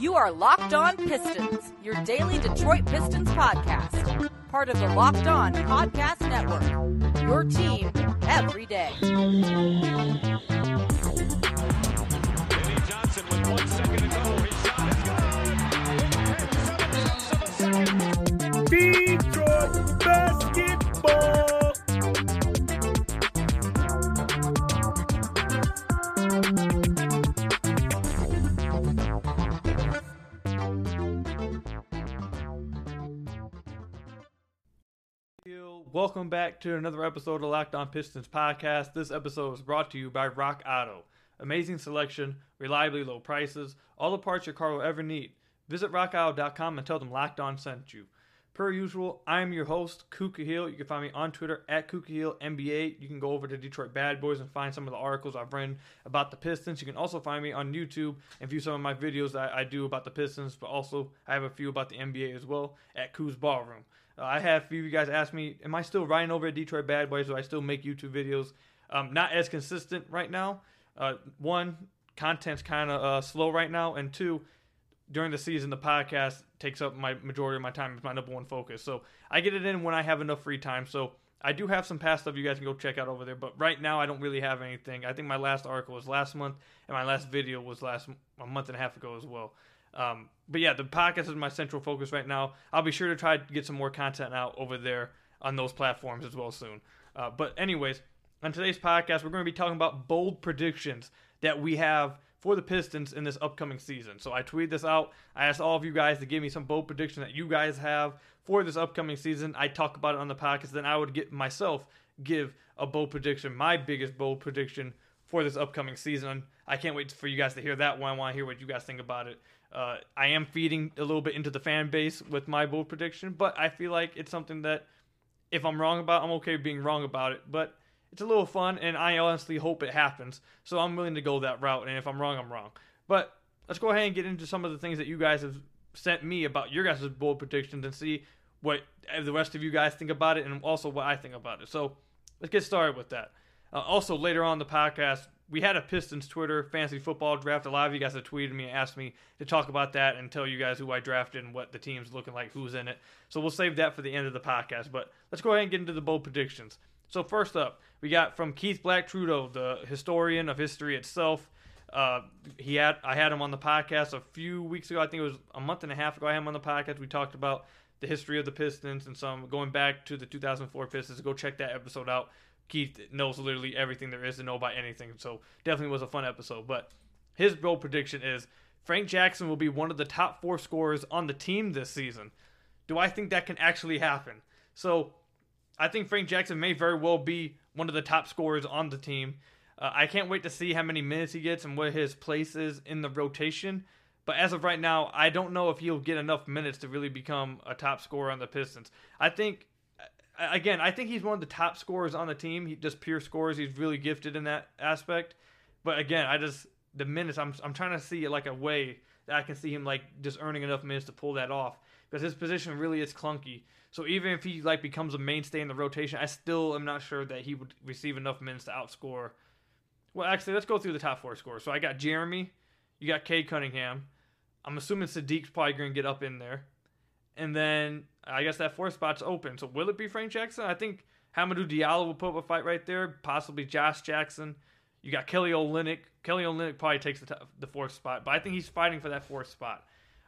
You are Locked On Pistons, your daily Detroit Pistons podcast. Part of the Locked On Podcast Network. Your team every day. Eddie Johnson with one second Welcome back to another episode of Locked On Pistons podcast. This episode is brought to you by Rock Auto. Amazing selection, reliably low prices, all the parts your car will ever need. Visit rockauto.com and tell them Locked On sent you. Per usual, I am your host, Ku Khahele. You can find me on Twitter at Ku Khahele NBA. You can go over to Detroit Bad Boys and find some of the articles I've written about the Pistons. You can also find me on YouTube and view some of my videos that I do about the Pistons, but also I have a few about the NBA as well at Koo's Ballroom. Uh, I have a few of you guys ask me, am I still writing over at Detroit Bad Boys? Do I still make YouTube videos? Um, not as consistent right now. Uh, one, content's kind of uh, slow right now, and two, during the season, the podcast takes up my majority of my time. It's my number one focus. So I get it in when I have enough free time. So I do have some past stuff you guys can go check out over there. But right now, I don't really have anything. I think my last article was last month, and my last video was last a month and a half ago as well. Um, but yeah, the podcast is my central focus right now. I'll be sure to try to get some more content out over there on those platforms as well soon. Uh, but anyways, on today's podcast, we're going to be talking about bold predictions that we have for the Pistons in this upcoming season. So I tweeted this out. I asked all of you guys to give me some bold prediction that you guys have for this upcoming season. I talk about it on the podcast. Then I would get myself give a bold prediction, my biggest bold prediction for this upcoming season. I can't wait for you guys to hear that one. I want to hear what you guys think about it. Uh, I am feeding a little bit into the fan base with my bold prediction, but I feel like it's something that if I'm wrong about, I'm okay being wrong about it. But it's a little fun, and I honestly hope it happens. So I'm willing to go that route, and if I'm wrong, I'm wrong. But let's go ahead and get into some of the things that you guys have sent me about your guys' bold predictions and see what the rest of you guys think about it, and also what I think about it. So let's get started with that. Uh, also, later on the podcast, we had a Pistons Twitter fantasy football draft. A lot of you guys have tweeted me and asked me to talk about that and tell you guys who I drafted and what the team's looking like, who's in it. So we'll save that for the end of the podcast. But let's go ahead and get into the bold predictions. So first up, we got from Keith Black Trudeau, the historian of history itself. Uh, he had I had him on the podcast a few weeks ago. I think it was a month and a half ago. I had him on the podcast. We talked about the history of the Pistons and some going back to the 2004 Pistons. Go check that episode out. Keith knows literally everything there is to know about anything. So definitely was a fun episode. But his bold prediction is Frank Jackson will be one of the top four scorers on the team this season. Do I think that can actually happen? So I think Frank Jackson may very well be one of the top scorers on the team. Uh, I can't wait to see how many minutes he gets and what his place is in the rotation. But as of right now, I don't know if he'll get enough minutes to really become a top scorer on the Pistons. I think again, I think he's one of the top scorers on the team. He just pure scores. He's really gifted in that aspect. But again, I just the minutes. I'm I'm trying to see like a way that I can see him like just earning enough minutes to pull that off because his position really is clunky. So even if he like becomes a mainstay in the rotation, I still am not sure that he would receive enough minutes to outscore. Well, actually, let's go through the top four scores. So I got Jerami, you got Cade Cunningham. I'm assuming Saddiq's probably going to get up in there. And then I guess that fourth spot's open. So will it be Frank Jackson? I think Hamidou Diallo will put up a fight right there. Possibly Josh Jackson. You got Kelly Olynyk. Kelly Olynyk probably takes the, t- the fourth spot, but I think he's fighting for that fourth spot.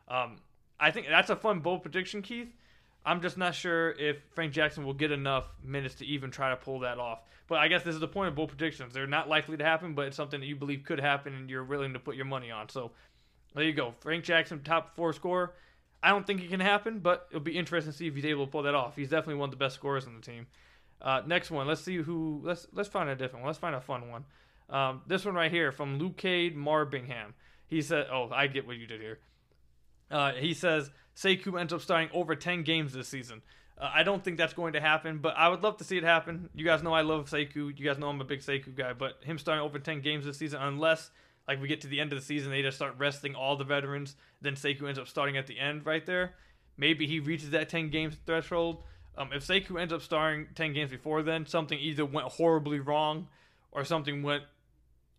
Um, I think that's a fun bold prediction, Keith. I'm just not sure if Frank Jackson will get enough minutes to even try to pull that off. But I guess this is the point of bold predictions. They're not likely to happen, but it's something that you believe could happen and you're willing to put your money on. So there you go. Frank Jackson, top four scorer. I don't think it can happen, but it'll be interesting to see if he's able to pull that off. He's definitely one of the best scorers on the team. Uh, next one, let's see who. Let's let's find a different one. Let's find a fun one. Um, this one right here from Lucade Marbingham. He said, "Oh, I get what you did here." Uh, he says Sekou ends up starting over 10 games this season. Uh, I don't think that's going to happen, but I would love to see it happen. You guys know I love Sekou. You guys know I'm a big Sekou guy, but him starting over 10 games this season, unless like we get to the end of the season, they just start resting all the veterans, then Sekou ends up starting at the end right there. Maybe he reaches that 10 games threshold. Um, if Sekou ends up starting 10 games before then, something either went horribly wrong or something went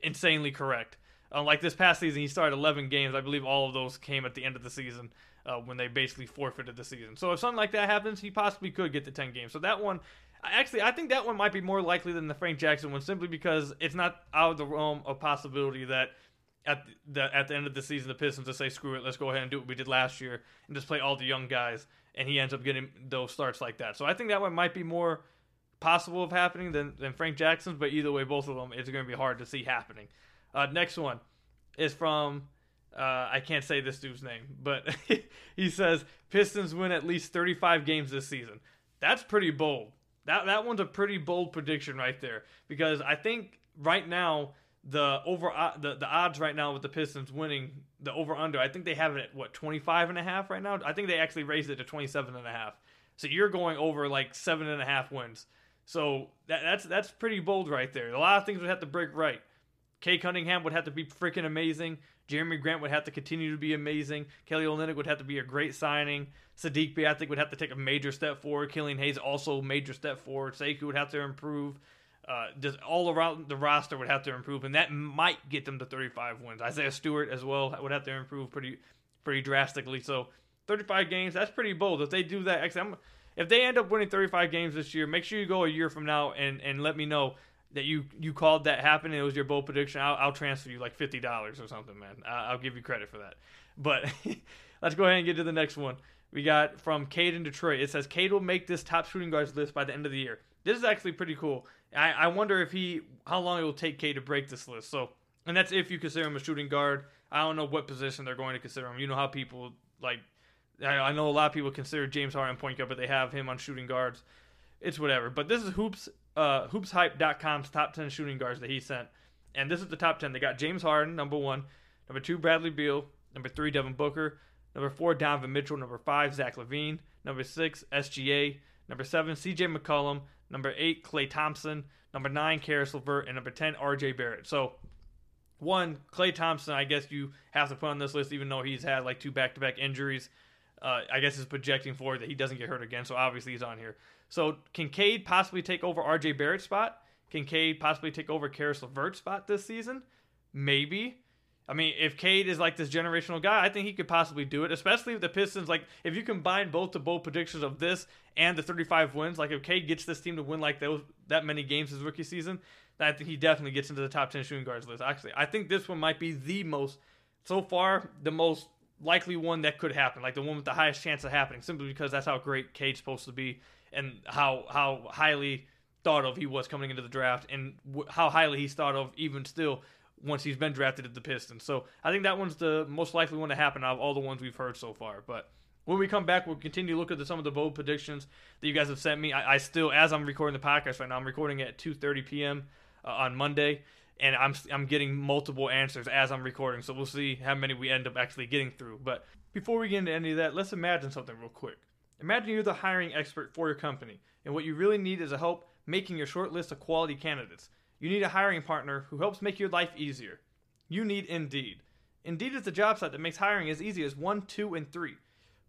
insanely correct. Uh, like this past season, he started 11 games. I believe all of those came at the end of the season uh, when they basically forfeited the season. So if something like that happens, he possibly could get to 10 games. So that one, actually, I think that one might be more likely than the Frank Jackson one, simply because it's not out of the realm of possibility that at the at the end of the season, the Pistons just say, "Screw it, let's go ahead and do what we did last year and just play all the young guys," and he ends up getting those starts like that. So I think that one might be more possible of happening than, than Frank Jackson's, but either way, both of them, it's going to be hard to see happening. Uh, next one is from uh, I can't say this dude's name, but he says Pistons win at least 35 games this season. That's pretty bold. That that one's a pretty bold prediction right there because I think right now the over uh, the, the odds right now with the Pistons winning the over under, I think they have it at what 25 and a half right now. I think they actually raised it to 27 and a half. So you're going over like seven and a half wins. So that, that's that's pretty bold right there. A lot of things would have to break right. Cade Cunningham would have to be freaking amazing. Jerami Grant would have to continue to be amazing. Kelly Olynyk would have to be a great signing. Saddiq Bey, I think, would have to take a major step forward. Killian Hayes also major step forward. Sekou would have to improve. Uh, just all around the roster would have to improve, and that might get them to 35 wins. Isaiah Stewart as well would have to improve pretty pretty drastically. So 35 games, that's pretty bold. If they do that, actually, I'm, if they end up winning 35 games this year, make sure you go a year from now and, and let me know that you you called that happen. It was your bold prediction. I'll, I'll transfer you like fifty dollars or something, man. I'll, I'll give you credit for that. But let's go ahead and get to the next one. We got from Cade in Detroit. It says Cade will make this top shooting guards list by the end of the year. This is actually pretty cool. I, I wonder if he how long it will take Cade to break this list. So, and that's if you consider him a shooting guard. I don't know what position they're going to consider him. You know how people like. I, I know a lot of people consider James Harden point guard, but they have him on shooting guards. It's whatever. But this is hoops uh, hoopshype.com's top 10 shooting guards that he sent. And this is the top 10. They got James Harden, number one. Number two, Bradley Beal. Number three, Devin Booker. Number four, Donovan Mitchell. Number five, Zach LaVine. Number six, SGA. Number seven, CJ McCollum. Number eight, Klay Thompson. Number nine, Caris LeVert. And number 10, RJ Barrett. So, one, Klay Thompson, I guess you have to put on this list, even though he's had like two back to back injuries. Uh, I guess is projecting forward that he doesn't get hurt again, so obviously he's on here. So can Cade possibly take over RJ Barrett's spot? Can Cade possibly take over Caris LeVert's spot this season? Maybe. I mean, if Cade is like this generational guy, I think he could possibly do it, especially if the Pistons, like, if you combine both the bold predictions of this and the 35 wins, like, if Cade gets this team to win like those that many games his rookie season, I think he definitely gets into the top 10 shooting guards list. Actually, I think this one might be the most, so far, the most likely one that could happen, like the one with the highest chance of happening, simply because that's how great Cade's supposed to be and how how highly thought of he was coming into the draft, and w- how highly he's thought of even still once he's been drafted at the Pistons. So I think that one's the most likely one to happen out of all the ones we've heard so far. But when we come back, we'll continue to look at the, some of the bold predictions that you guys have sent me. I, I, still, as I'm recording the podcast right now, I'm recording at 2:30 p.m. Uh, on Monday, and I'm I'm getting multiple answers as I'm recording. So we'll see how many we end up actually getting through. But before we get into any of that, let's imagine something real quick. Imagine you're the hiring expert for your company, and what you really need is a help making your short list of quality candidates. You need a hiring partner who helps make your life easier. You need Indeed. Indeed is the job site that makes hiring as easy as 1, 2, and 3.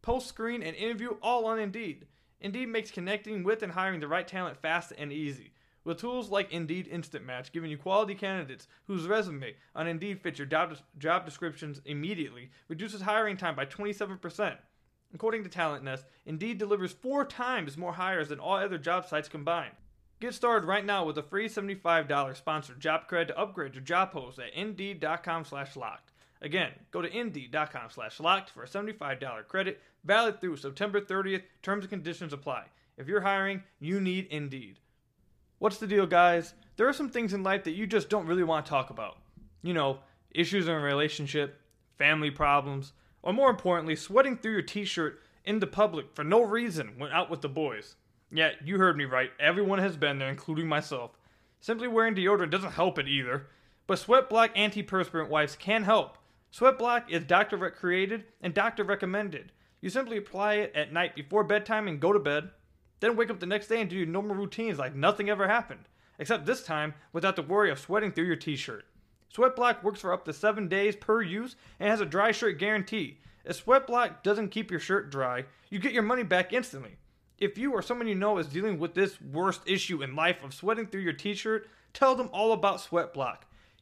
Post, screen, and interview all on Indeed. Indeed makes connecting with and hiring the right talent fast and easy. With tools like Indeed Instant Match, giving you quality candidates whose resume on Indeed fits your job, job descriptions immediately, reduces hiring time by 27%. According to Talent Nest, Indeed delivers four times more hires than all other job sites combined. Get started right now with a free $75 sponsored job credit to upgrade your job post at Indeed.com slash locked. Again, go to Indeed.com slash locked for a $75 credit, valid through September 30th. Terms and conditions apply. If you're hiring, you need Indeed. What's the deal, guys? There are some things in life that you just don't really want to talk about. You know, issues in a relationship, family problems, or more importantly, sweating through your t shirt in the public for no reason when out with the boys. Yeah, you heard me right. Everyone has been there, including myself. Simply wearing deodorant doesn't help it either. But Sweat Block antiperspirant wipes can help. Sweat Block is doctor created and doctor recommended. You simply apply it at night before bedtime and go to bed. Then wake up the next day and do your normal routines like nothing ever happened. Except this time without the worry of sweating through your t shirt. Sweat Block works for up to 7 days per use and has a dry shirt guarantee. If Sweatblock doesn't keep your shirt dry, you get your money back instantly. If you or someone you know is dealing with this worst issue in life of sweating through your t shirt, tell them all about Sweatblock.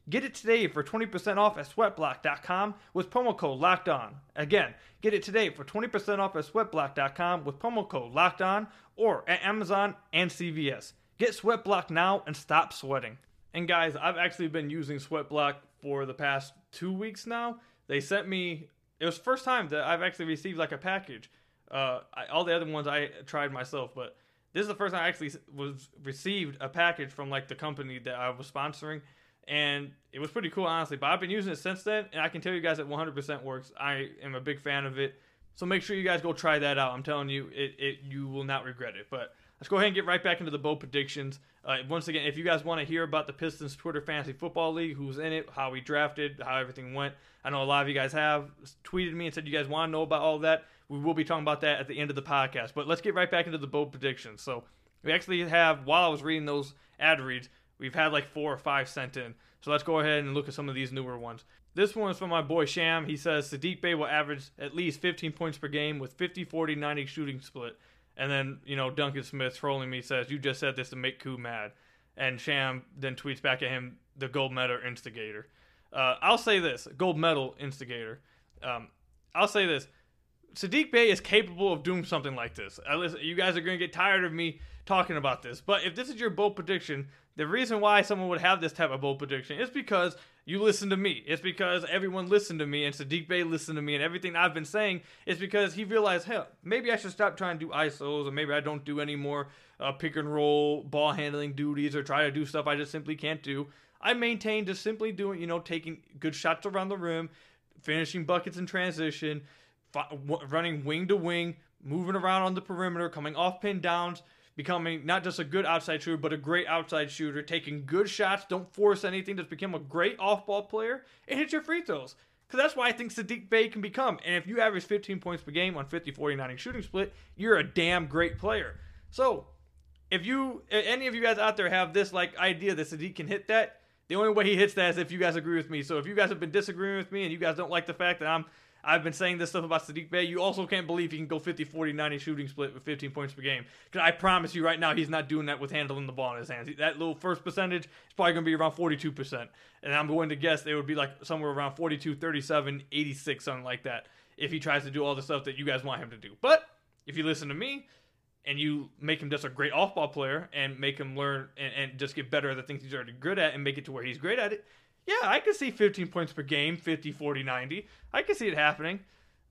Get it today for 20% off at sweatblock.com with promo code locked on. Again, get it today for 20% off at sweatblock.com with promo code locked on or at Amazon and CVS. Get Sweatblock now and stop sweating. And guys, I've actually been using Sweatblock for the past two weeks now. They sent me, it was first time that I've actually received like a package. Uh, I, all the other ones I tried myself, but this is the first time I actually was received a package from like the company that I was sponsoring and it was pretty cool, honestly. But I've been using it since then, and I can tell you guys it 100% works. I am a big fan of it, so make sure you guys go try that out. I'm telling you, it, it you will not regret it. But let's go ahead and get right back into the bowl predictions. Uh, once again, if you guys want to hear about the Pistons Twitter Fantasy Football League, who's in it, how we drafted, how everything went, I know a lot of you guys have tweeted me and said you guys want to know about all that. We will be talking about that at the end of the podcast. But let's get right back into the bowl predictions. So we actually have, while I was reading those ad reads, we've had like four or five sent in. So let's go ahead and look at some of these newer ones. This one is from my boy Sham. He says Saddiq Bey will average at least 15 points per game with 50 40 90 shooting split. And then, you know, Duncan Smith trolling me says, You just said this to make Ku mad. And Sham then tweets back at him, the gold medal instigator. Uh, I'll say this gold medal instigator. Um, I'll say this. Saddiq Bey is capable of doing something like this. You guys are going to get tired of me talking about this. But if this is your bold prediction, the reason why someone would have this type of bold prediction is because you listen to me. It's because everyone listened to me and Saddiq Bey listened to me and everything I've been saying is because he realized, hell, maybe I should stop trying to do ISOs or maybe I don't do any more uh, pick and roll ball handling duties or try to do stuff I just simply can't do. I maintain just simply doing, you know, taking good shots around the rim, finishing buckets in transition, running wing to wing, moving around on the perimeter, coming off pin downs, becoming not just a good outside shooter, but a great outside shooter, taking good shots, don't force anything, just become a great off ball player, and hit your free throws. Because that's why I think Saddiq Bey can become. And if you average 15 points per game on 50 49 shooting split, you're a damn great player. So, if you, any of you guys out there have this like idea that Saddiq can hit that, the only way he hits that is if you guys agree with me. So if you guys have been disagreeing with me and you guys don't like the fact that I'm I've been saying this stuff about Saddiq Bey. You also can't believe he can go 50, 40, 90 shooting split with 15 points per game. Because I promise you right now, he's not doing that with handling the ball in his hands. That little first percentage is probably going to be around 42%. And I'm going to guess it would be like somewhere around 42, 37, 86, something like that, if he tries to do all the stuff that you guys want him to do. But if you listen to me, and you make him just a great off ball player and make him learn and, and, just get better at the things he's already good at and make it to where he's great at it, yeah, I could see 15 points per game, 50, 40, 90. I could see it happening.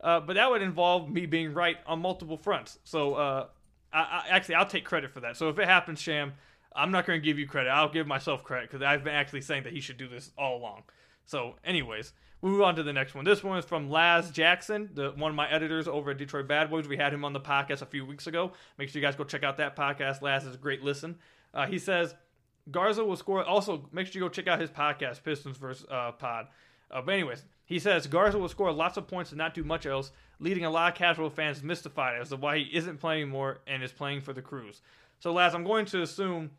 Uh, but that would involve me being right on multiple fronts. So, uh, I, I, actually, I'll take credit for that. So if it happens, Sham, I'm not going to give you credit. I'll give myself credit because I've been actually saying that he should do this all along. So, anyways, we move on to the next one. This one is from Laz Jackson, the, one of my editors over at Detroit Bad Boys. We had him on the podcast a few weeks ago. Make sure you guys go check out that podcast. Laz is a great listen. Uh, he says Garza will score. Also, make sure you go check out his podcast, Pistons vs. Uh, Pod. Uh, but anyways, he says Garza will score lots of points and not do much else, leading a lot of casual fans mystified as to why he isn't playing more and is playing for the Cruise. So, Laz, I'm going to assume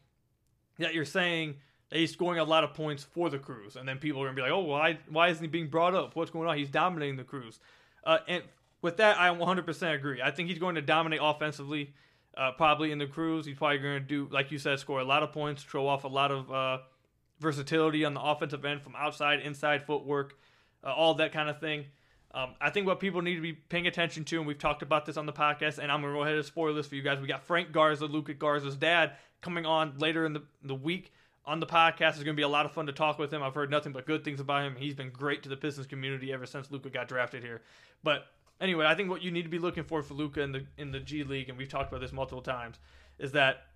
that you're saying that he's scoring a lot of points for the Cruise, and then people are going to be like, "Oh, why why isn't he being brought up? What's going on? He's dominating the Cruise." Uh, and with that, I 100% agree. I think he's going to dominate offensively uh, probably in the Cruise. He's probably going to do, like you said, score a lot of points, throw off a lot of uh, versatility on the offensive end from outside, inside footwork, uh, all that kind of thing. Um, I think what people need to be paying attention to, and we've talked about this on the podcast, and I'm going to go ahead and spoil this for you guys. We got Frank Garza, Luca Garza's dad, coming on later in the, the week on the podcast. It's going to be a lot of fun to talk with him. I've heard nothing but good things about him. He's been great to the Pistons community ever since Luca got drafted here. But anyway, I think what you need to be looking for for Luca in the in the G League, and we've talked about this multiple times, is that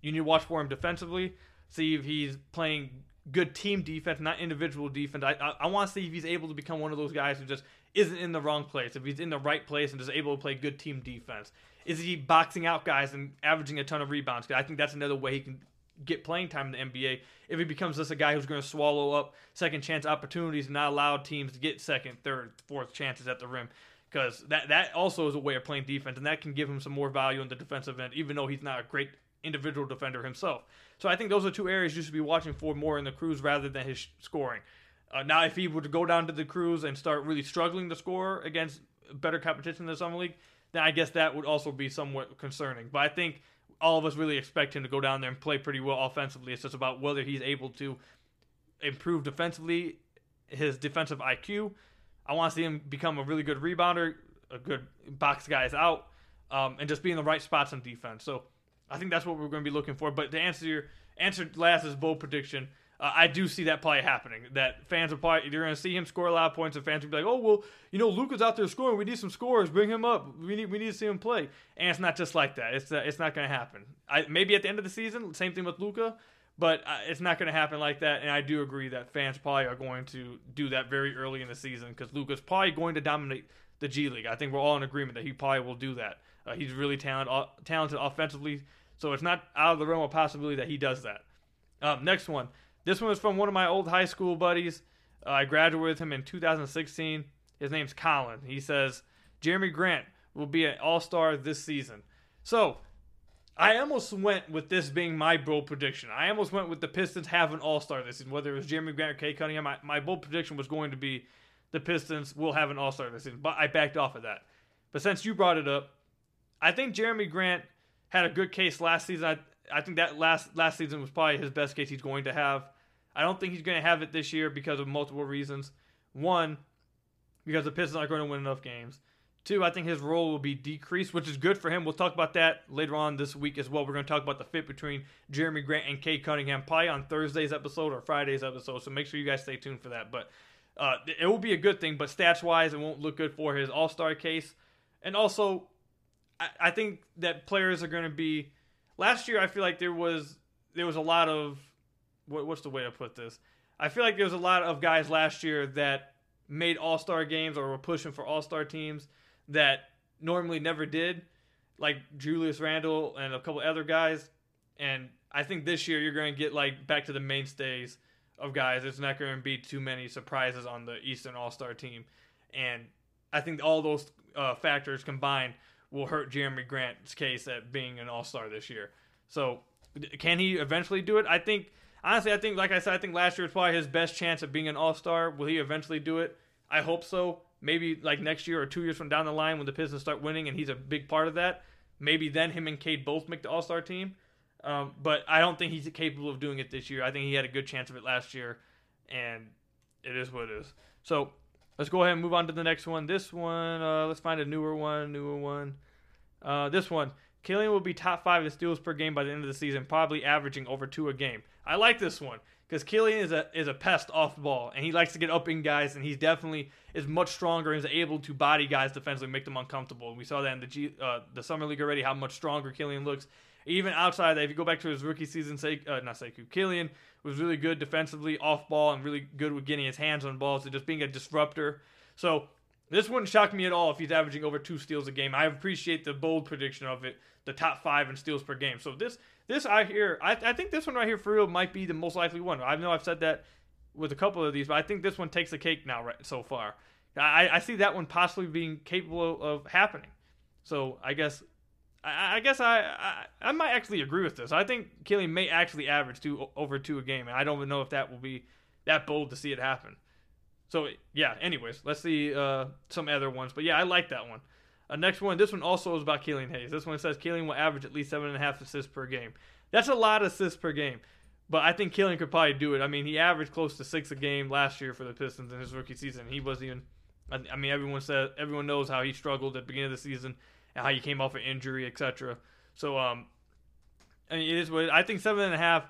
you need to watch for him defensively, see if he's playing good team defense, not individual defense. I I, I want to see if he's able to become one of those guys who just isn't in the wrong place. If he's in the right place and just able to play good team defense, is he boxing out guys and averaging a ton of rebounds? Cause I think that's another way he can get playing time in the NBA. If he becomes just a guy who's going to swallow up second chance opportunities and not allow teams to get second, third, fourth chances at the rim because that that also is a way of playing defense, and that can give him some more value in the defensive end, even though he's not a great individual defender himself. So I think those are two areas you should be watching for more in the Cruise rather than his scoring. Uh, now, if he were to go down to the Cruise and start really struggling to score against better competition in the summer league, then I guess that would also be somewhat concerning. But I think all of us really expect him to go down there and play pretty well offensively. It's just about whether he's able to improve defensively, his defensive IQ. I want to see him become a really good rebounder, a good box guys out, um, and just be in the right spots on defense. So I think that's what we're going to be looking for. But to answer your answer last's bold prediction, uh, I do see that probably happening. That fans are probably you're going to see him score a lot of points, and fans will be like, "Oh well, you know, Luca's out there scoring. We need some scores. Bring him up. We need we need to see him play." And it's not just like that. It's uh, it's not going to happen. I, maybe at the end of the season, same thing with Luka, but uh, it's not going to happen like that. And I do agree that fans probably are going to do that very early in the season because Luca's probably going to dominate the G League. I think we're all in agreement that he probably will do that. Uh, he's really talented, talented offensively, so it's not out of the realm of possibility that he does that. Um, next one. This one is from one of my old high school buddies. Uh, I graduated with him in 2016. His name's Colin. He says Jerami Grant will be an All Star this season. So I almost went with this being my bold prediction. I almost went with the Pistons have an All Star this season, whether it was Jerami Grant or Cade Cunningham. My, my bold prediction was going to be the Pistons will have an All Star this season, but I backed off of that. But since you brought it up, I think Jerami Grant had a good case last season. I, I think that last last season was probably his best case he's going to have. I don't think he's going to have it this year because of multiple reasons. One, because the Pistons aren't going to win enough games. Two, I think his role will be decreased, which is good for him. We'll talk about that later on this week as well. We're going to talk about the fit between Jerami Grant and Cade Cunningham, probably on Thursday's episode or Friday's episode. So make sure you guys stay tuned for that. But uh, it will be a good thing, but stats wise, it won't look good for his All Star case. And also, I, I think that players are going to be. Last year, I feel like there was there was a lot of what, what's the way to put this? I feel like there was a lot of guys last year that made All Star games or were pushing for All Star teams that normally never did, like Julius Randle and a couple other guys. And I think this year you're going to get like back to the mainstays of guys. It's not going to be too many surprises on the Eastern All Star team, and I think all those uh, factors combined will hurt Jerami Grant's case at being an All Star this year. So, can he eventually do it? I think honestly, I think, like I said, I think last year was probably his best chance of being an All Star. Will he eventually do it? I hope so. Maybe like next year or two years from down the line when the Pistons start winning and he's a big part of that. Maybe then him and Cade both make the All Star team. Um, but I don't think he's capable of doing it this year. I think he had a good chance of it last year, and it is what it is. So let's go ahead and move on to the next one. This one, uh, let's find a newer one, newer one. Uh, this one, Killian will be top five in steals per game by the end of the season, probably averaging over two a game. I like this one because Killian is a is a pest off the ball, and he likes to get up in guys, and he's definitely is much stronger and is able to body guys defensively, make them uncomfortable. We saw that in the G, uh, the summer league already, how much stronger Killian looks. Even outside that, if you go back to his rookie season, say uh, not Sekou, Killian was really good defensively, off ball, and really good with getting his hands on balls and just being a disruptor. So this wouldn't shock me at all if he's averaging over two steals a game. I appreciate the bold prediction of it, the top five in steals per game. So this this I hear I, I think this one right here for real might be the most likely one. I know I've said that with a couple of these, but I think this one takes the cake now right so far. I, I see that one possibly being capable of happening. So I guess I, I guess I, I, I might actually agree with this. I think Killian may actually average two over two a game, and I don't even know if that will be that bold to see it happen. So yeah. Anyways, let's see uh, some other ones. But yeah, I like that one. Uh, next one. This one also is about Killian Hayes. This one says Killian will average at least seven and a half assists per game. That's a lot of assists per game. But I think Killian could probably do it. I mean, he averaged close to six a game last year for the Pistons in his rookie season. He wasn't even. I mean, everyone said everyone knows how he struggled at the beginning of the season and how he came off an injury, etc. So, um, I mean, it is what I think seven and a half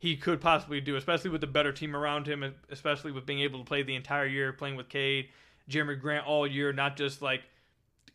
he could possibly do, especially with the better team around him, especially with being able to play the entire year, playing with Cade, Jerami Grant all year, not just like.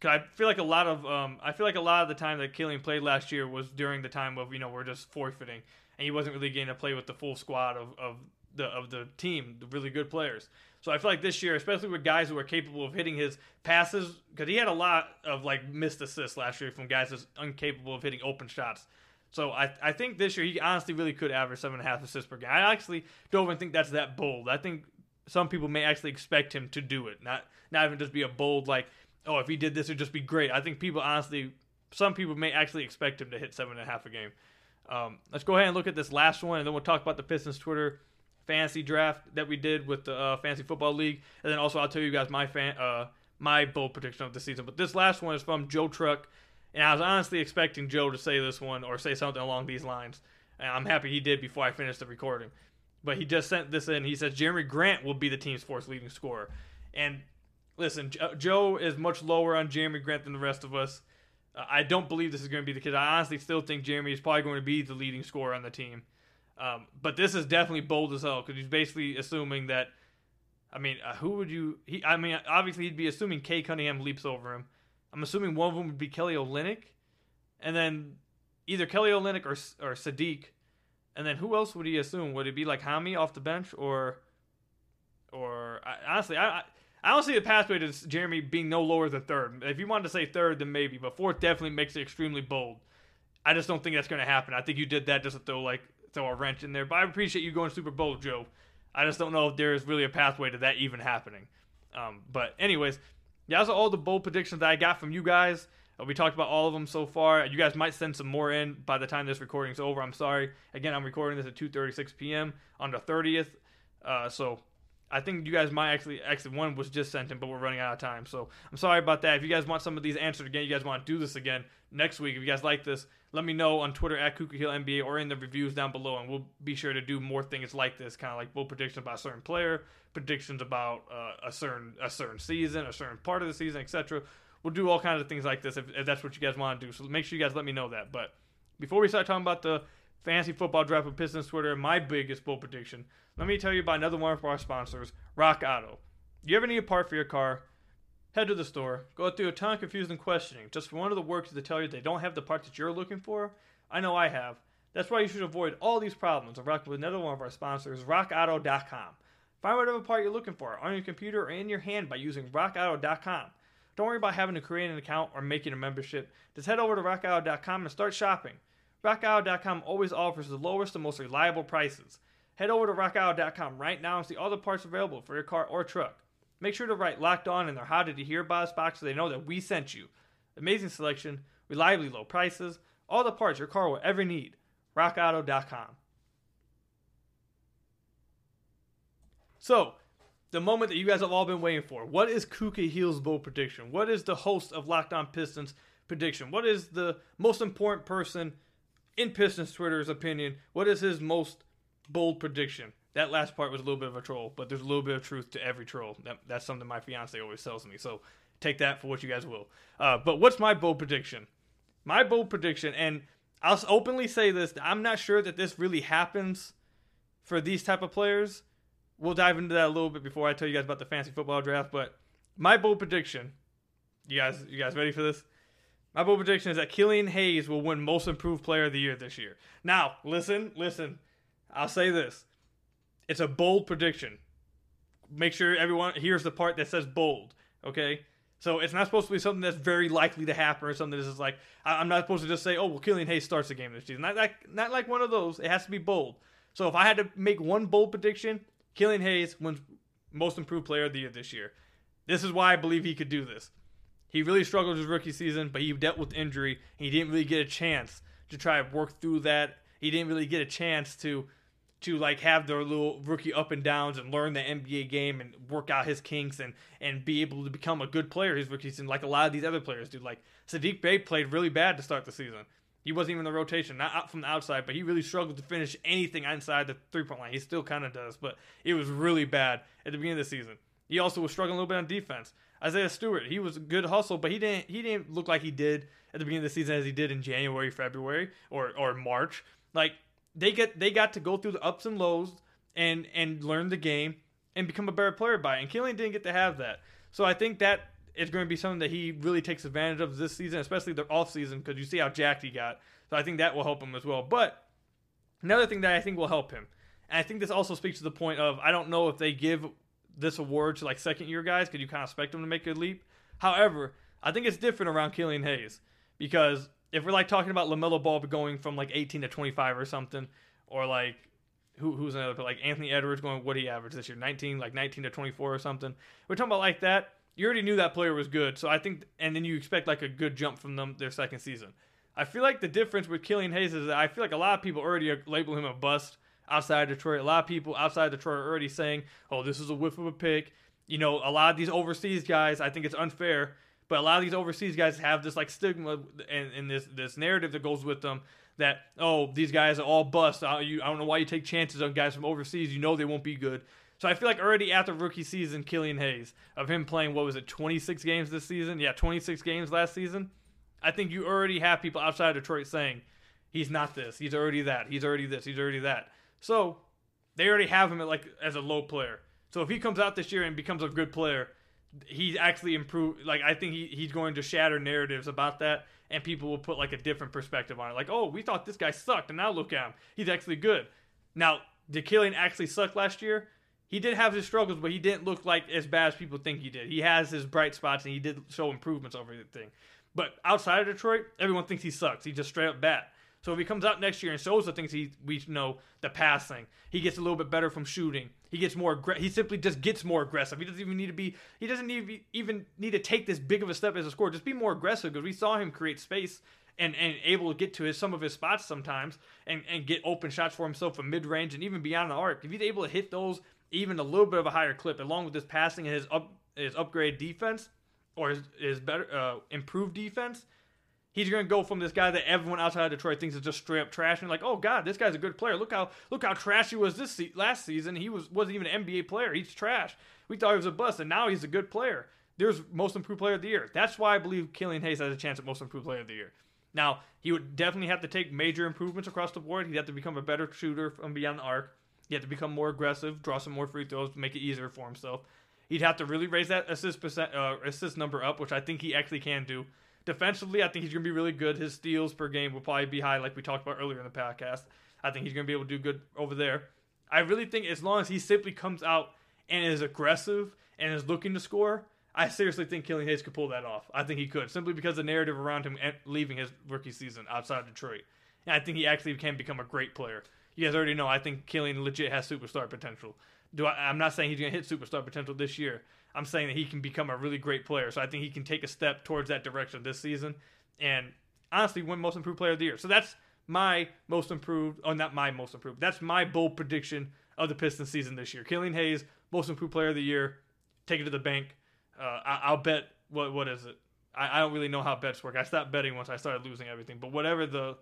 I feel like a lot of um, I feel like a lot of the time that Killian played last year was during the time of you know we're just forfeiting, and he wasn't really getting to play with the full squad of, of the of the team, the really good players. So I feel like this year, especially with guys who are capable of hitting his passes, because he had a lot of like missed assists last year from guys that's incapable of hitting open shots. So I, I think this year he honestly really could average seven and a half assists per game. I actually don't even think that's that bold. I think some people may actually expect him to do it, not not even just be a bold like, oh, if he did this, it'd just be great. I think people honestly, some people may actually expect him to hit seven and a half a game. Um, let's go ahead and look at this last one, and then we'll talk about the Pistons Twitter fantasy draft that we did with the uh, fantasy football league, and then also I'll tell you guys my fan uh, my bold prediction of the season. But this last one is from Joe Truck And I was honestly expecting Joe to say this one or say something along these lines. And I'm happy he did before I finished the recording. But he just sent this in. He says Jerami Grant will be the team's fourth leading scorer. And listen, Joe is much lower on Jerami Grant than the rest of us. Uh, I don't believe this is going to be the case. I honestly still think Jerami is probably going to be the leading scorer on the team. Um, but this is definitely bold as hell because he's basically assuming that. I mean, uh, who would you? He, I mean, obviously he'd be assuming Cade Cunningham leaps over him. I'm assuming one of them would be Kelly Olynyk, and then either Kelly Olynyk or or Saddiq, and then who else would he assume? Would it be like Hami off the bench or, or I, honestly, I, I I don't see the pathway to Jerami being no lower than third. If you wanted to say third, then maybe, but fourth definitely makes it extremely bold. I just don't think that's going to happen. I think you did that just to throw like throw a wrench in there. But I appreciate you going Super bold, Joe. I just don't know if there is really a pathway to that even happening. Um, but anyways, yeah, those are all the bold predictions that I got from you guys. Uh, we talked about all of them so far. You guys might send some more in by the time this recording's over. I'm sorry. Again, I'm recording this at 2:36 p.m. on the 30th. Uh, so I think you guys might actually actually one was just sent in, but we're running out of time. So I'm sorry about that. If you guys want some of these answered again, you guys want to do this again next week. If you guys like this, let me know on Twitter at Ku Khahele NBA or in the reviews down below, and we'll be sure to do more things like this, kind of like bold predictions about a certain player, predictions about uh, a certain a certain season, a certain part of the season, etc. We'll do all kinds of things like this if, if that's what you guys want to do. So make sure you guys let me know that. But before we start talking about the fantasy football draft with Pistons Twitter, my biggest bold prediction, let me tell you about another one of our sponsors, Rock Auto. You ever need a part for your car? Head to the store, go through a ton of confusing questioning just for one of the workers to tell you they don't have the part that you're looking for. I know I have. That's why you should avoid all these problems and rock with another one of our sponsors, RockAuto.com. Find whatever part you're looking for on your computer or in your hand by using RockAuto.com. Don't worry about having to create an account or making a membership. Just head over to RockAuto.com and start shopping. RockAuto.com always offers the lowest and most reliable prices. Head over to RockAuto.com right now and see all the parts available for your car or truck. Make sure to write locked on in their how did you hear about us box so they know that we sent you. Amazing selection, reliably low prices, all the parts your car will ever need. RockAuto.com. So, the moment that you guys have all been waiting for. What is Ku Khahele's bold prediction? What is the host of Locked On Pistons prediction? What is the most important person in Pistons Twitter's opinion? What is his most bold prediction? That last part was a little bit of a troll, but there's a little bit of truth to every troll. That, that's something my fiance always tells me. So take that for what you guys will. Uh, but what's my bold prediction? My bold prediction, and I'll openly say this: I'm not sure that this really happens for these type of players. We'll dive into that a little bit before I tell you guys about the fancy football draft. But my bold prediction, you guys, you guys ready for this? My bold prediction is that Killian Hayes will win Most Improved Player of the Year this year. Now, listen, listen. I'll say this it's a bold prediction. Make sure everyone hears the part that says bold. Okay. So it's not supposed to be something that's very likely to happen or something that's just like I'm not supposed to just say, oh well, Killian Hayes starts the game this season. Not like not like one of those. It has to be bold. So if I had to make one bold prediction, Killian Hayes wins Most Improved Player of the Year this year. This is why I believe he could do this. He really struggled his rookie season, but he dealt with injury. he didn't really get a chance to try to work through that. He didn't really get a chance to to like have their little rookie up and downs and learn the NBA game and work out his kinks and and be able to become a good player his rookie season like a lot of these other players do. Like Saddiq Bey played really bad to start the season. He wasn't even in the rotation, not out from the outside, but he really struggled to finish anything inside the three point line. He still kind of does, but it was really bad at the beginning of the season. He also was struggling a little bit on defense. Isaiah Stewart, he was a good hustle, but he didn't he didn't look like he did at the beginning of the season as he did in January, February, or or March. Like they get they got to go through the ups and lows and and learn the game and become a better player by it. And Killian didn't get to have that. So I think that is going to be something that he really takes advantage of this season, especially the off season, because you see how jacked he got. So I think that will help him as well. But another thing that I think will help him, and I think this also speaks to the point of I don't know if they give this award to like second year guys because you kind of expect them to make a leap. However, I think it's different around Killian Hayes because if we're like talking about LaMelo Ball going from like 18 to 25 or something, or like who, who's another like Anthony Edwards going what he averaged this year 19 like 19 to 24 or something. We're talking about like that. You already knew that player was good, so I think, and then you expect like a good jump from them their second season. I feel like the difference with Killian Hayes is that I feel like a lot of people already label him a bust outside Detroit. A lot of people outside Detroit are already saying, "Oh, this is a whiff of a pick." You know, a lot of these overseas guys, I think it's unfair But a lot of these overseas guys have this like stigma and, and this this narrative that goes with them that oh these guys are all bust. I, you, I don't know why you take chances on guys from overseas. You know they won't be good. So I feel like already after rookie season, Killian Hayes of him playing what was it 26 games this season? Yeah, 26 games last season. I think you already have people outside of Detroit saying he's not this, he's already that, he's already this, he's already that. So they already have him at like as a low player. So if he comes out this year and becomes a good player, he's actually improved. Like I think he, he's going to shatter narratives about that, and people will put like a different perspective on it. Like, oh, we thought this guy sucked, and now look at him, he's actually good. Now, did Killian actually suck last year? He did have his struggles, but he didn't look like as bad as people think he did. He has his bright spots, and he did show improvements over the thing. But outside of Detroit, everyone thinks he sucks. He's just straight up bad. So if he comes out next year and shows the things he we know, the passing, he gets a little bit better from shooting. He gets more. Aggr- he simply just gets more aggressive. He doesn't even need to be. He doesn't need, even need to take this big of a step as a scorer. Just be more aggressive because we saw him create space and and able to get to his some of his spots sometimes and and get open shots for himself from mid range and even beyond the arc. If he's able to hit those even a little bit of a higher clip, along with his passing and his up his upgrade defense or his, his better uh, improved defense, he's going to go from this guy that everyone outside of Detroit thinks is just straight up trash and like, oh god, this guy's a good player. Look how look how trash he was this se- last season. He was wasn't even an NBA player. He's trash. We thought he was a bust, and now he's a good player. There's most improved player of the year. That's why I believe Killian Hayes has a chance at most improved player of the year. Now he would definitely have to take major improvements across the board. He'd have to become a better shooter from beyond the arc. He'd have to become more aggressive, draw some more free throws, make it easier for himself. He'd have to really raise that assist percent, uh, assist number up, which I think he actually can do. Defensively, I think he's going to be really good. His steals per game will probably be high, like we talked about earlier in the podcast. I think he's going to be able to do good over there. I really think as long as he simply comes out and is aggressive and is looking to score, I seriously think Killian Hayes could pull that off. I think he could, simply because the narrative around him leaving his rookie season outside of Detroit. And I think he actually can become a great player. You guys already know I think Killian legit has superstar potential. Do I, I'm not saying he's going to hit superstar potential this year. I'm saying that he can become a really great player. So I think he can take a step towards that direction this season and honestly win most improved player of the year. So that's my most improved, oh, not my most improved. That's my bold prediction of the Pistons season this year. Killian Hayes, most improved player of the year. Take it to the bank. Uh, I, will bet, what what is it? I, I don't really know how bets work. I stopped betting once I started losing everything. But whatever the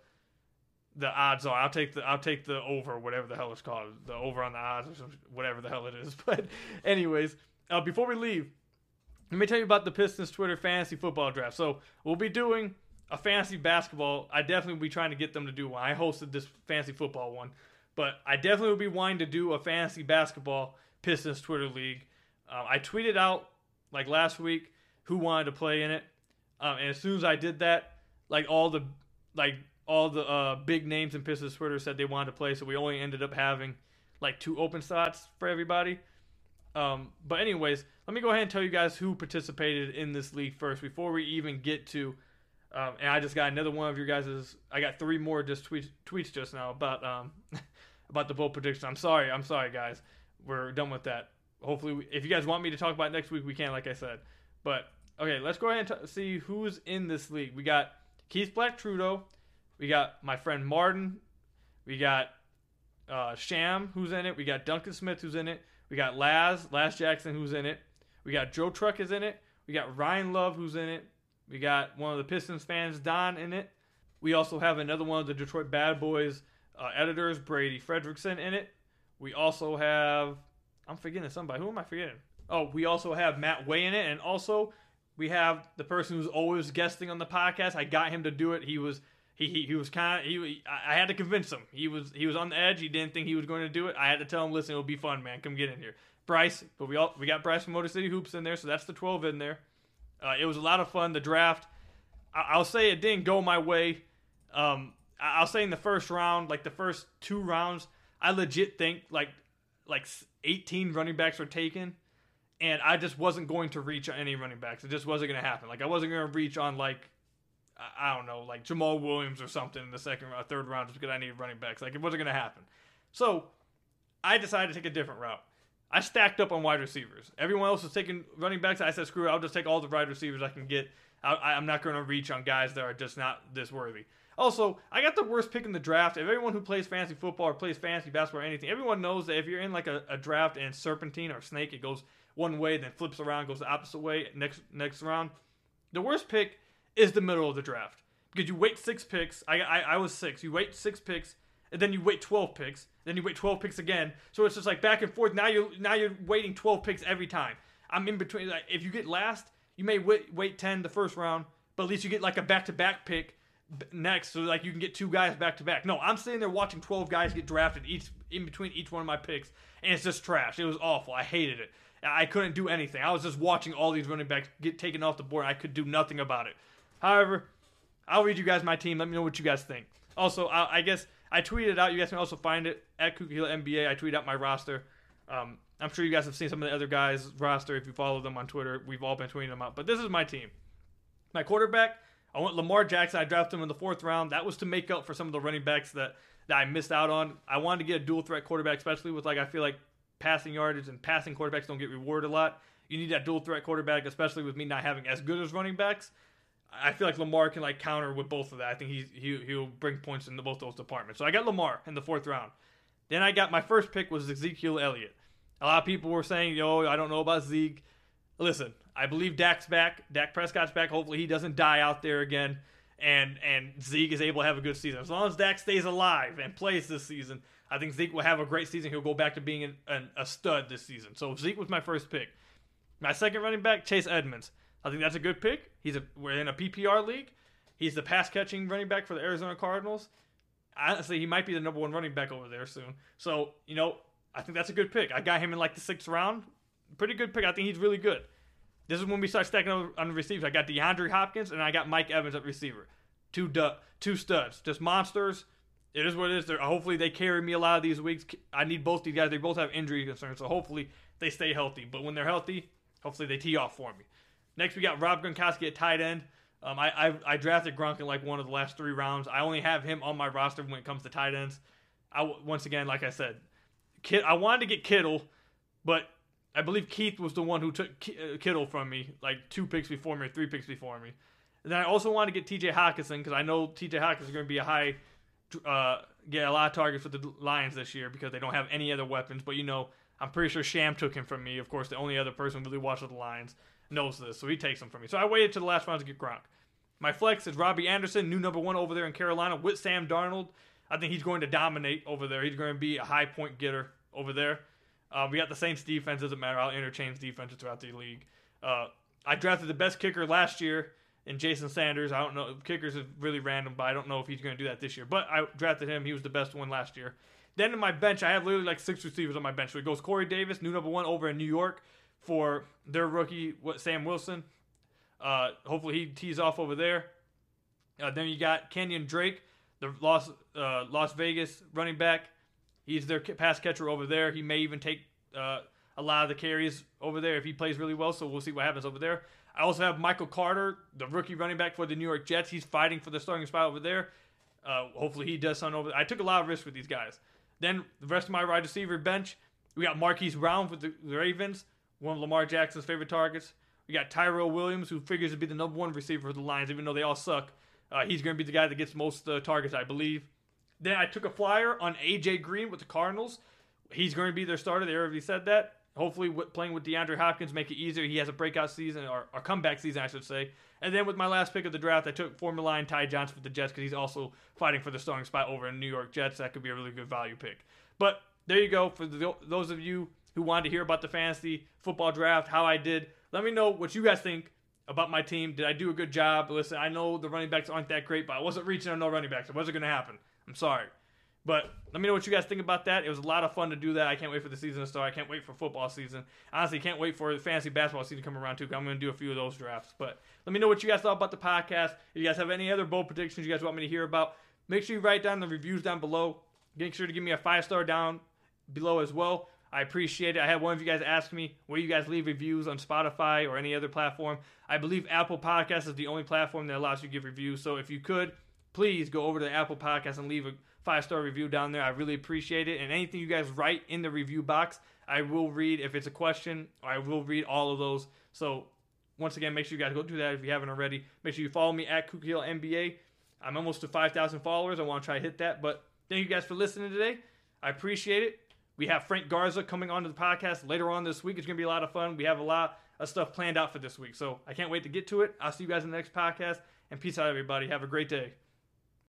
the odds are. I'll take the I'll take the over, whatever the hell it's called, the over on the odds, or whatever the hell it is. But anyways, uh, before we leave, let me tell you about the Pistons Twitter fantasy football draft. So we'll be doing a fantasy basketball. I definitely will be trying to get them to do one. I hosted this fantasy football one, but I definitely will be wanting to do a fantasy basketball Pistons Twitter league. Uh, I tweeted out like last week who wanted to play in it, um, and as soon as I did that, like all the like all the uh, big names in Pistons Twitter said they wanted to play, so we only ended up having like two open slots for everybody. Um, but anyways, let me go ahead and tell you guys who participated in this league first before we even get to. Um, and I just got another one of your guys's. I got three more just tweets, tweets just now about um, about the bold prediction. I'm sorry, I'm sorry, guys. We're done with that. Hopefully, we, if you guys want me to talk about next week, we can, like I said. But okay, let's go ahead and t- see who's in this league. We got Keith Black Trudeau, we got my friend Martin. We got uh, Sham, who's in it. We got Duncan Smith, who's in it. We got Laz, Laz Jackson, who's in it. We got Joe Truck is in it. We got Ryan Love, who's in it. We got one of the Pistons fans, Don, in it. We also have another one of the Detroit Bad Boys uh, editors, Brady Fredericksen, in it. We also have, I'm forgetting somebody. Who am I forgetting? Oh, we also have Matt Way in it. And also, we have the person who's always guesting on the podcast. I got him to do it. He was he, he, he was kind of he I had to convince him. He was he was on the edge. He didn't think he was going to do it. I had to tell him, listen, it'll be fun, man. Come get in here. Bryce, but we all we got Bryce from Motor City Hoops in there, so that's the 12 in there. Uh, it was a lot of fun. The draft, I, will say it didn't go my way. Um, I, I'll say in the first round, like the first two rounds, I legit think like like 18 running backs were taken, and I just wasn't going to reach on any running backs. It just wasn't going to happen. Like I wasn't going to reach on like I don't know, like Jamaal Williams or something in the second or third round just because I needed running backs. Like it wasn't going to happen. So I decided to take a different route. I stacked up on wide receivers. Everyone else was taking running backs. I said, screw it, I'll just take all the wide receivers I can get. I, am not going to reach on guys that are just not this worthy. Also, I got the worst pick in the draft. If everyone who plays fantasy football or plays fantasy basketball or anything, everyone knows that if you're in like a, a draft and serpentine or snake, it goes one way, then flips around, goes the opposite way next next round The worst pick is the middle of the draft because you wait six picks. I, I, I was six. You wait six picks, and then you wait 12 picks. Then you wait 12 picks again. So it's just like back and forth. Now you now you're waiting 12 picks every time. I'm in between. Like if you get last, you may wait wait 10 the first round, but at least you get like a back to back pick next, so like you can get two guys back to back. No, I'm sitting there watching 12 guys get drafted each in between each one of my picks, and it's just trash. It was awful. I hated it. I couldn't do anything. I was just watching all these running backs get taken off the board. I could do nothing about it. However, I'll read you guys my team. Let me know what you guys think. Also, I, I guess I tweeted out. You guys can also find it at Hill NBA. I tweeted out my roster. Um, I'm sure you guys have seen some of the other guys' roster if you follow them on Twitter. We've all been tweeting them out. But this is my team. My quarterback, I went Lamar Jackson. I drafted him in the fourth round. That was to make up for some of the running backs that, that I missed out on. I wanted to get a dual threat quarterback, especially with like I feel like passing yardage and passing quarterbacks don't get rewarded a lot. You need that dual threat quarterback, especially with me not having as good as running backs. I feel like Lamar can like counter with both of that. I think he's he he'll bring points into both those departments. So I got Lamar in the fourth round. Then I got my first pick was Ezekiel Elliott. A lot of people were saying, "Yo, I don't know about Zeke." Listen, I believe Dak's back. Dak Prescott's back. Hopefully, he doesn't die out there again, and and Zeke is able to have a good season. As long as Dak stays alive and plays this season, I think Zeke will have a great season. He'll go back to being an, an, a stud this season. So Zeke was my first pick. My second running back, Chase Edmonds. I think that's a good pick. He's a we're in a PPR league. He's the pass catching running back for the Arizona Cardinals. Honestly, he might be the number one running back over there soon. So you know, I think that's a good pick. I got him in like the sixth round. Pretty good pick. I think he's really good. This is when we start stacking on on the receivers. I got DeAndre Hopkins and I got Mike Evans at receiver. Two du- two studs, just monsters. It is what it is. They're, hopefully they carry me a lot of these weeks. I need both these guys. They both have injury concerns, so hopefully they stay healthy. But when they're healthy, hopefully they tee off for me. Next, we got Rob Gronkowski at tight end. Um, I, I, I drafted Gronk in like one of the last three rounds. I only have him on my roster when it comes to tight ends. I once again, like I said, I wanted to get Kittle, but I believe Keith was the one who took uh, Kittle from me, like two picks before me or three picks before me. And then I also wanted to get T.J. Hockenson because I know T.J. Hockenson is going to be a high, uh, get a lot of targets for the Lions this year because they don't have any other weapons. But you know, I'm pretty sure Sham took him from me. Of course, the only other person who really watches the Lions knows this, so he takes him from me. So I waited to the last round to get Gronk. My flex is Robbie Anderson, new number one over there in Carolina with Sam Darnold. I think he's going to dominate over there. He's going to be a high point getter over there. Uh, we got the Saints defense. Doesn't matter. I'll interchange defenses throughout the league. Uh, I drafted the best kicker last year in Jason Sanders. I don't know. Kickers is really random, but I don't know if he's going to do that this year. But I drafted him. He was the best one last year. Then in my bench, I have literally like six receivers on my bench. So it goes Corey Davis, new number one over in New York for their rookie, what Sam Wilson. Uh, hopefully he tees off over there. Uh, then you got Kenyon Drake, the Las uh, Las Vegas running back. He's their pass catcher over there. He may even take uh, a lot of the carries over there if he plays really well. So we'll see what happens over there. I also have Michael Carter, the rookie running back for the New York Jets. He's fighting for the starting spot over there. Uh, hopefully he does something over there. I took a lot of risks with these guys. Then the rest of my wide receiver bench, we got Marquise Brown the the Ravens, one of Lamar Jackson's favorite targets. We got Tyrell Williams, who figures to be the number one receiver for the Lions, even though they all suck. Uh, he's going to be the guy that gets most uh, targets, I believe. Then I took a flyer on AJ Green with the Cardinals. He's going to be their starter. They already said that. Hopefully, with, playing with DeAndre Hopkins make it easier. He has a breakout season or, or comeback season, I should say. And then with my last pick of the draft, I took former Lion Ty Johnson with the Jets because he's also fighting for the starting spot over in New York Jets. That could be a really good value pick. But there you go. For the, those of you who wanted to hear about the fantasy football draft, how I did, let me know what you guys think about my team. Did I do a good job? Listen, I know the running backs aren't that great, but I wasn't reaching on no running backs. It wasn't going to happen. I'm sorry. But let me know what you guys think about that. It was a lot of fun to do that. I can't wait for the season to start. I can't wait for football season. Honestly, can't wait for the fantasy basketball season to come around too. I'm going to do a few of those drafts. But let me know what you guys thought about the podcast. If you guys have any other bold predictions you guys want me to hear about, make sure you write down the reviews down below. Make sure to give me a five star down below as well. I appreciate it. I had one of you guys ask me where you guys leave reviews on Spotify or any other platform. I believe Apple Podcasts is the only platform that allows you to give reviews. So if you could, please go over to Apple Podcasts and leave a five star review down there. I really appreciate it. And anything you guys write in the review box, I will read. If it's a question, I will read all of those. So once again, make sure you guys go do that if you haven't already. Make sure you follow me at Hill NBA. I'm almost to 5,000 followers. I want to try to hit that. But thank you guys for listening today. I appreciate it. We have Frank Garza coming onto the podcast later on this week. It's going to be a lot of fun. We have a lot of stuff planned out for this week. So I can't wait to get to it. I'll see you guys in the next podcast. And peace out, everybody. Have a great day.